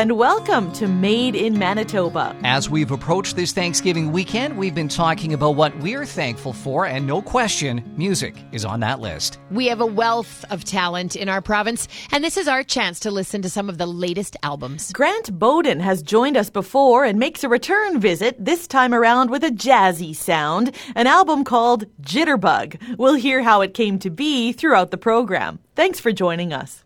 Hello and welcome to Made in Manitoba. As we've approached this Thanksgiving weekend, we've been talking about what we're thankful for, and no question, music is on that list. We have a wealth of talent in our province, and this is our chance to listen to some of the latest albums. Grant Boden has joined us before and makes a return visit, this time around with a jazzy sound, an album called Jitterbug. We'll hear how it came to be throughout the program. Thanks for joining us.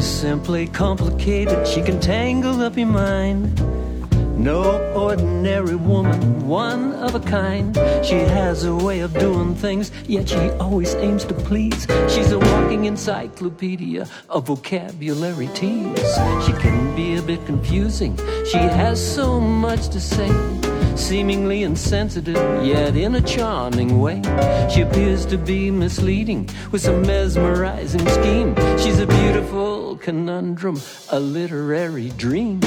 Simply complicated, she can tangle up your mind. No ordinary woman, one of a kind. She has a way of doing things, yet she always aims to please. She's a walking encyclopedia of vocabulary teas. She can be a bit confusing, she has so much to say seemingly insensitive, yet in a charming way. She appears to be misleading with some mesmerizing scheme. She's a beautiful conundrum, a literary dream.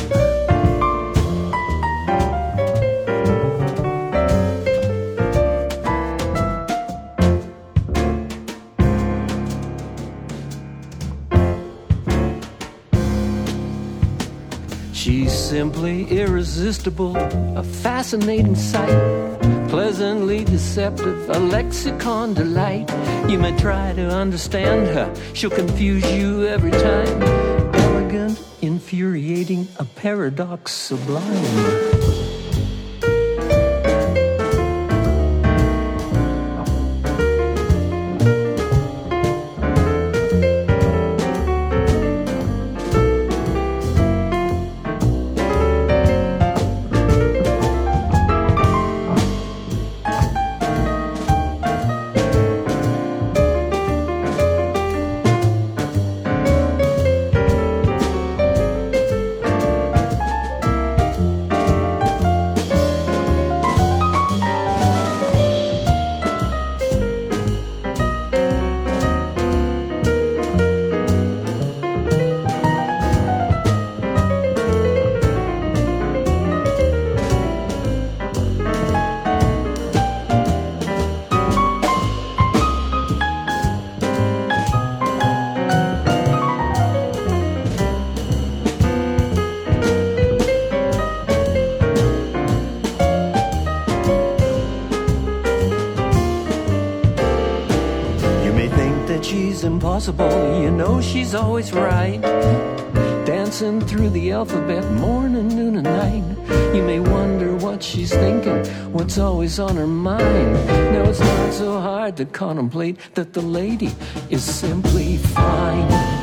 She's simply irresistible, a fascinating sight, pleasantly deceptive, a lexicon delight. You may try to understand her, she'll confuse you every time. Elegant, infuriating, a paradox sublime. She's impossible, you know she's always right. Dancing through the alphabet morning, noon, and night. You may wonder what she's thinking, what's always on her mind. Now it's not so hard to contemplate that the lady is simply fine.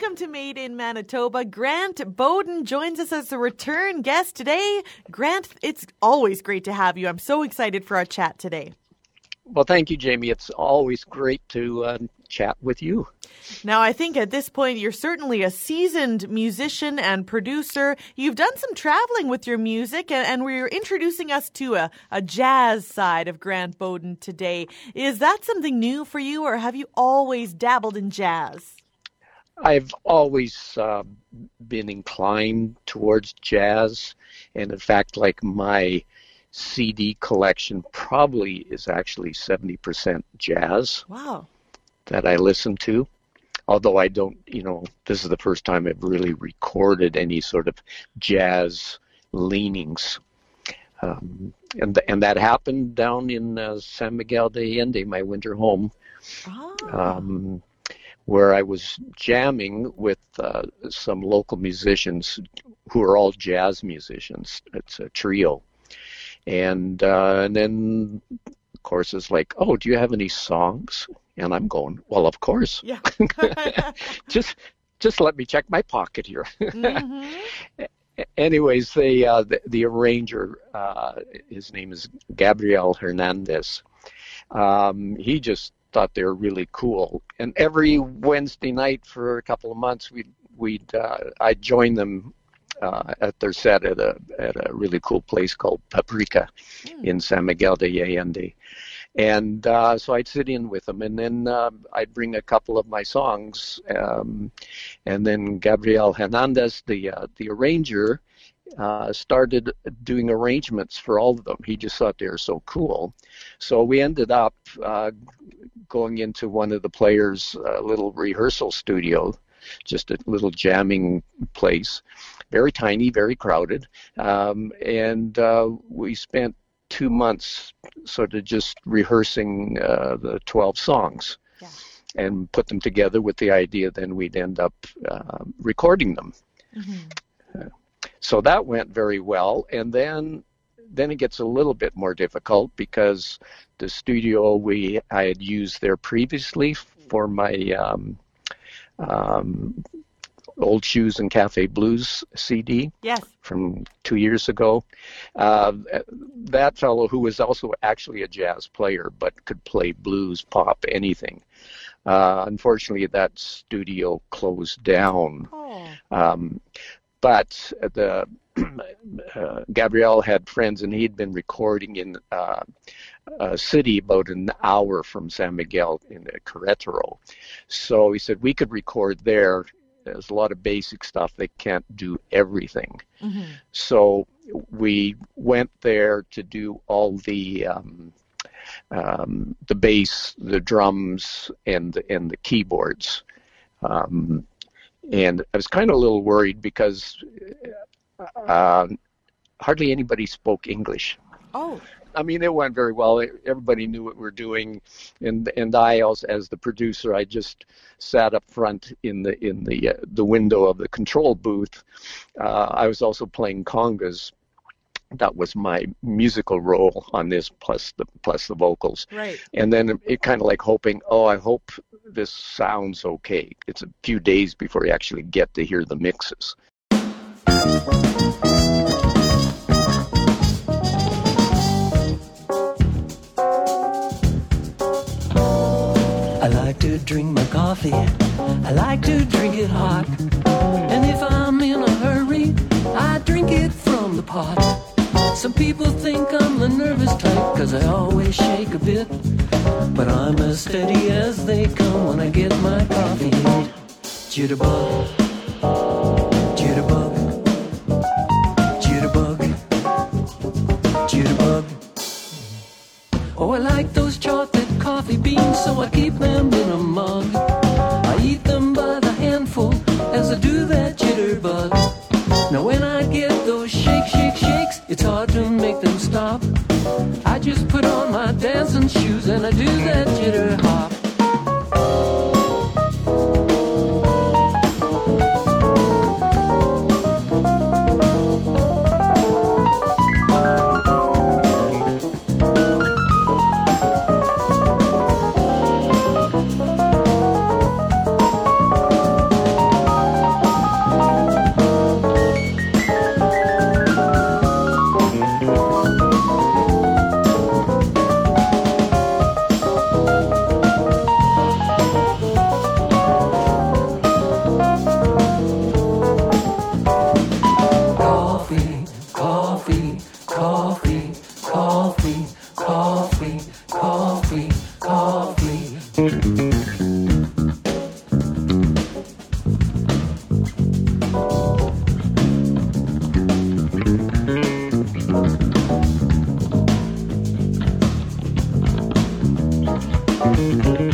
Welcome to Made in Manitoba. Grant Boden joins us as a return guest today. Grant, it's always great to have you. I'm so excited for our chat today. Well, thank you, Jamie. It's always great to uh, chat with you. Now, I think at this point, you're certainly a seasoned musician and producer. You've done some traveling with your music, and, and we're introducing us to a, a jazz side of Grant Boden today. Is that something new for you, or have you always dabbled in jazz? I've always uh, been inclined towards jazz, and in fact, like my CD collection probably is actually 70% jazz Wow. that I listen to. Although I don't, you know, this is the first time I've really recorded any sort of jazz leanings. Um, and th- and that happened down in uh, San Miguel de Allende, my winter home, Oh. um, where I was jamming with uh, some local musicians who are all jazz musicians. It's a trio, and uh, and then of course it's like, oh, do you have any songs? And I'm going, well, of course. yeah. Just just let me check my pocket here. Mhm. anyways, the, uh, the the arranger, uh, his name is Gabriel Hernandez. Um, he just thought they were really cool, and every Wednesday night for a couple of months, we'd we'd uh, I'd join them uh, at their set at a at a really cool place called Paprika in San Miguel de Allende. And uh, so I'd sit in with them, and then uh, I'd bring a couple of my songs, um, and then Gabriel Hernandez, the uh, the arranger, uh, started doing arrangements for all of them. He just thought they were so cool. So we ended up uh, going into one of the players' uh, little rehearsal studio, just a little jamming place, very tiny, very crowded, um, and uh, we spent two months sort of just rehearsing uh, the 12 songs Yeah. and put them together with the idea then we'd end up uh, recording them. Uh, so that went very well, and then then it gets a little bit more difficult because the studio we I had used there previously for my um, um, Old Shoes and Cafe Blues CD Yes. from two years ago. Uh, that fellow, who was also actually a jazz player but could play blues, pop, anything. Uh, unfortunately, that studio closed down. Oh. Um, but the uh, Gabriel had friends, and he'd been recording in uh, a city about an hour from San Miguel in Querétaro. So he said we could record there. There's a lot of basic stuff. They can't do everything. Mhm. So we went there to do all the um, um, the bass, the drums, and and the keyboards. Um, and I was kind of a little worried because uh, hardly anybody spoke English. Oh. I mean, it went very well. Everybody knew what we we're doing, and and I, also, as the producer, I just sat up front in the in the uh, the window of the control booth. Uh, I was also playing congas. That was my musical role on this, plus the plus the vocals. Right. And then it kind of like hoping, oh, I hope this sounds okay. It's a few days before you actually get to hear the mixes. I like to drink my coffee. I like to drink it hot. And if I'm in a hurry, I drink it from the pot. Some people think I'm the nervous type, cause I always shake a bit. But I'm as steady as they come when I get my coffee. Jitterbug. Jitterbug. Jitterbug. Jitterbug. Oh, I like those chocolate I do that Thank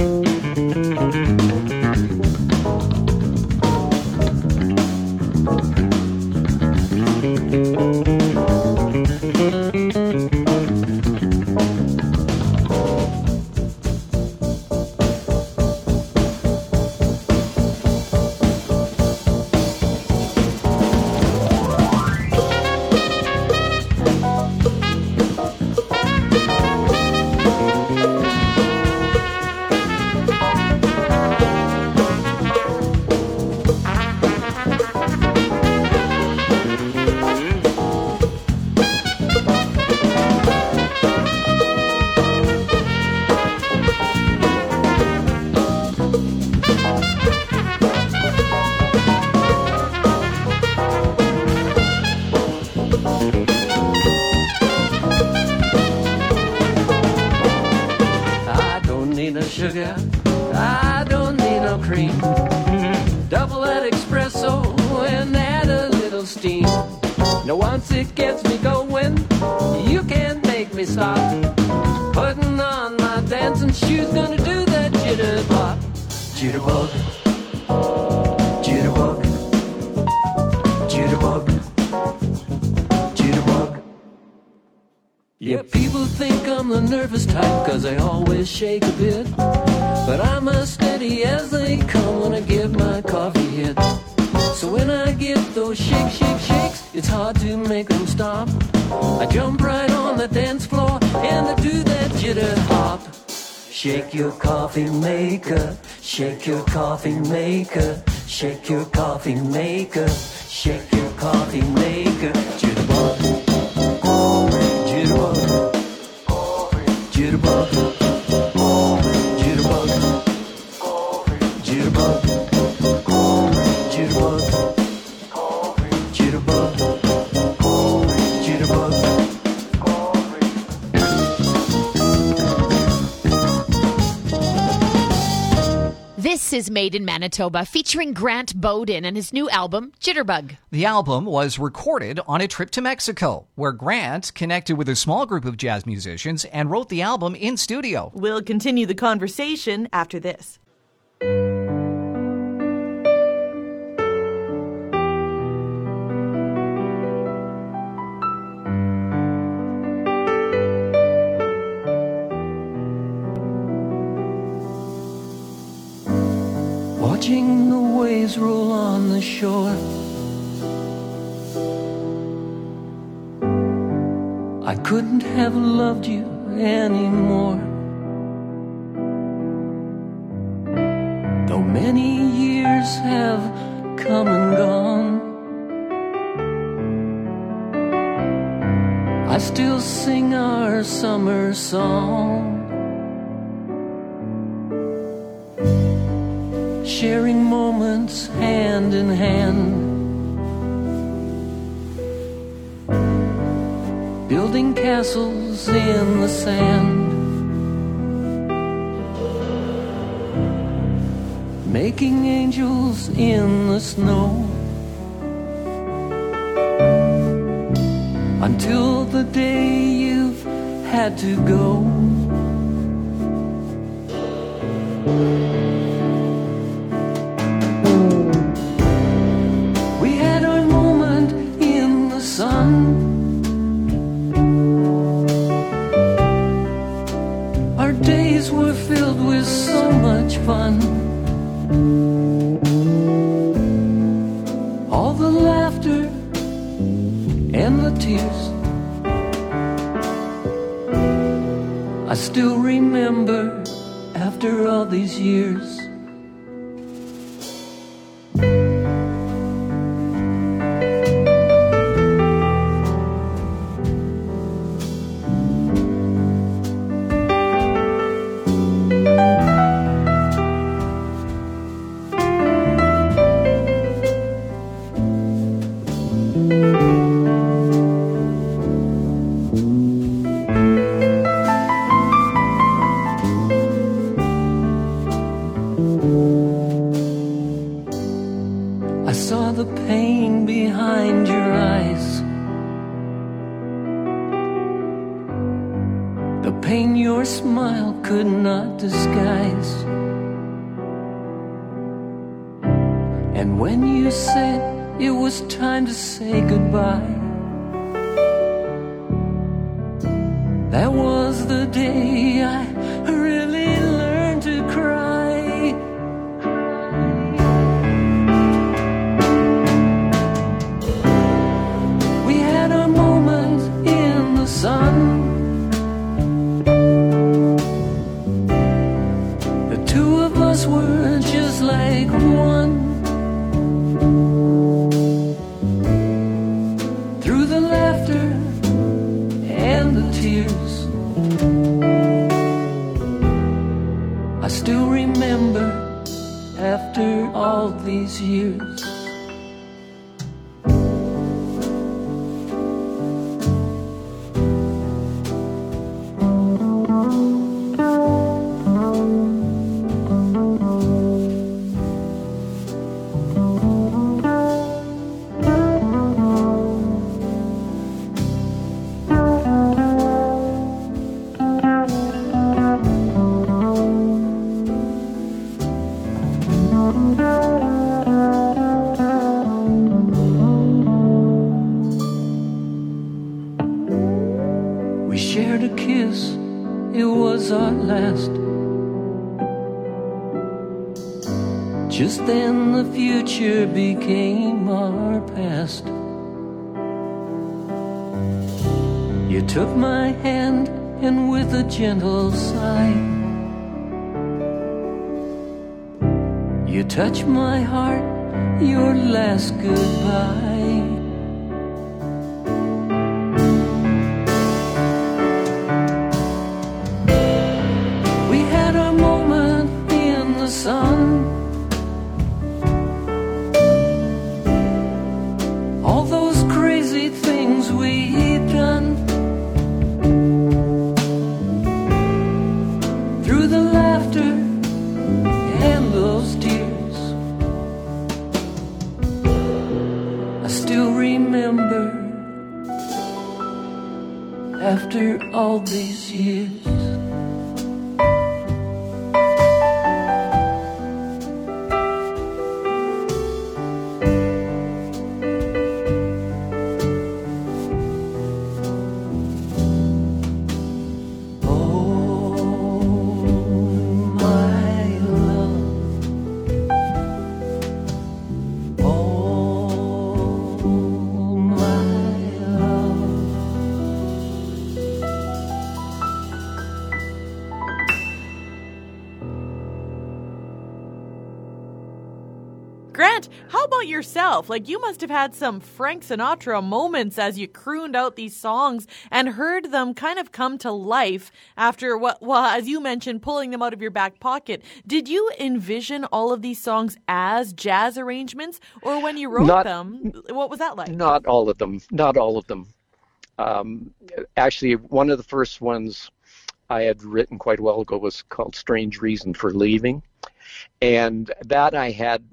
Yeah, people think I'm the nervous type, cause I always shake a bit. But I'm as steady as they come when I give my coffee hit. So when I get those shake, shake, shakes, it's hard to make them stop. I jump right on the dance floor and I do that jitter hop. Shake your coffee maker, shake your coffee maker, shake your coffee maker, shake your coffee maker. Jitterbug, jitterbug, jitterbug, jitterbug, is Made in Manitoba featuring Grant Boden and his new album, Jitterbug. The album was recorded on a trip to Mexico, where Grant connected with a small group of jazz musicians and wrote the album in studio. We'll continue the conversation after this. Watching the waves roll on the shore. I couldn't have loved you anymore. Though many years have come and gone, I still sing our summer song. Moments hand in hand. Building castles in the sand. Making angels in the snow. Until the day you've had to go. I still remember after all these years. Pain your smile could not disguise. And when you said it was time to say goodbye, We shared a kiss, it was our last. Just then the future became our past. You took my hand and with a gentle sigh. You touch my heart, your last goodbye. We had a moment in the sun. Yourself? Like, you must have had some Frank Sinatra moments as you crooned out these songs and heard them kind of come to life after what, well, as you mentioned, pulling them out of your back pocket. Did you envision all of these songs as jazz arrangements, or when you wrote Not- them, what was that like? Not all of them. Not all of them. Um, actually, one of the first ones I had written quite a while ago was called "Strange Reason for Leaving," and that I had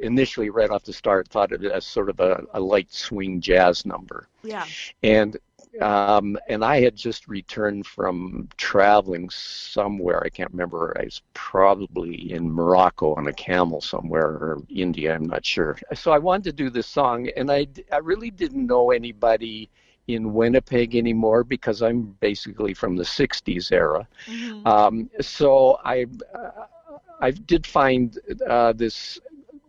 initially, right off the start, thought of it as sort of a, a light swing jazz number. Yeah. and um, and I had just returned from traveling somewhere. I can't remember. I was probably in Morocco on a camel somewhere, or India. I'm not sure. So I wanted to do this song, and I I really didn't know anybody in Winnipeg anymore because I'm basically from the '60s era. Um, so I uh, I did find uh, this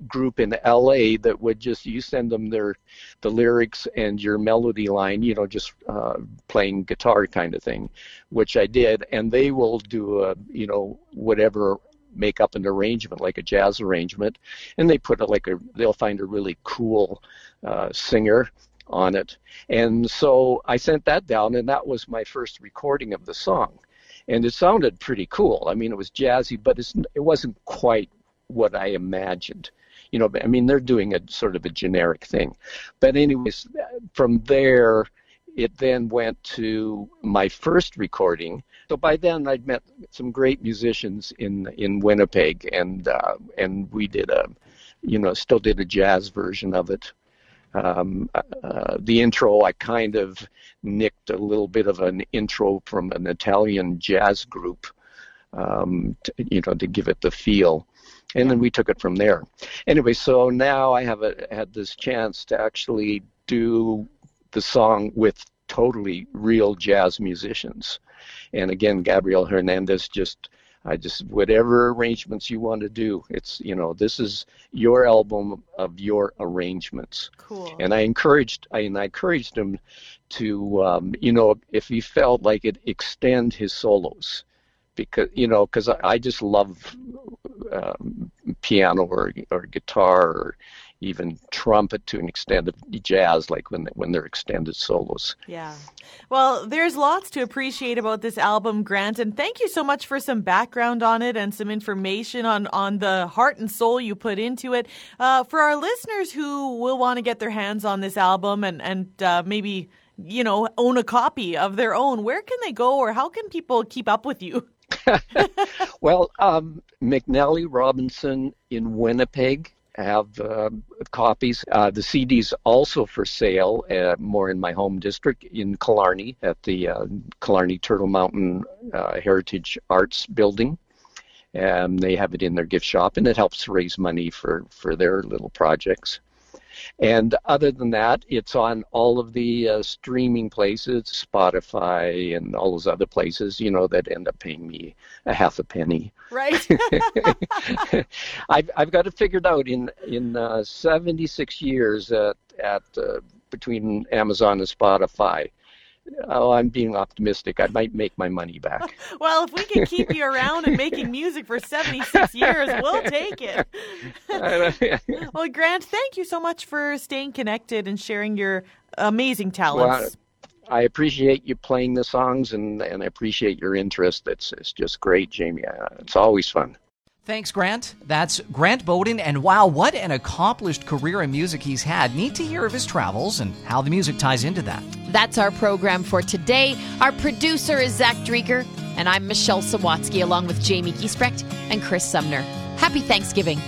group in LA that would just you send them their the lyrics and your melody line, you know, just uh, playing guitar kind of thing, which I did, and they will do a you know whatever make up an arrangement like a jazz arrangement, and they put a, like a they'll find a really cool uh, singer on it, and so I sent that down, and that was my first recording of the song, and it sounded pretty cool. I mean, it was jazzy, but it's, it wasn't quite what I imagined you know i mean they're doing a sort of a generic thing. But anyways from there it then went to my first recording. So by then i'd met some great musicians in in winnipeg and uh, and we did a you know still did a jazz version of it. Um, uh, the intro i kind of nicked a little bit of an intro from an italian jazz group um, to, you know to give it the feel and then we took it from there. Anyway, so now I have a, had this chance to actually do the song with totally real jazz musicians, and again, Gabriel Hernandez just. I just whatever arrangements you want to do. It's you know this is your album of your arrangements, Cool. and I encouraged I and I encouraged him to um, you know if he felt like it extend his solos because you know because I, I just love um, piano or or guitar or even trumpet to an extent of jazz like when they, when they're extended solos. Yeah. Well, there's lots to appreciate about this album, Grant, and thank you so much for some background on it and some information on, on the heart and soul you put into it. Uh, for our listeners who will want to get their hands on this album and, and uh, maybe, you know, own a copy of their own, where can they go or how can people keep up with you? Well, um, McNally Robinson in Winnipeg have uh, copies. Uh, the CD's also for sale, uh, more in my home district in Killarney at the uh, Killarney Turtle Mountain uh, Heritage Arts Building. And they have it in their gift shop, and it helps raise money for, for their little projects. And other than that, it's on all of the uh, streaming places, Spotify and all those other places, you know, that end up paying me a half a penny. Right. I've I've got it figured out in in uh, 76 years at at uh, between Amazon and Spotify. Oh, I'm being optimistic. I might make my money back. well, if we can keep you around and making music for 76 years, we'll take it. well, Grant, thank you so much for staying connected and sharing your amazing talents. Well, I appreciate you playing the songs and, and I appreciate your interest. It's, it's just great, Jamie. Uh, it's always fun. Thanks, Grant. That's Grant Boden, and wow, what an accomplished career in music he's had. Neat to hear of his travels and how the music ties into that. That's our program for today. Our producer is Zach Drieger, and I'm Michelle Sawatsky along with Jamie Giesbrecht and Chris Sumner. Happy Thanksgiving.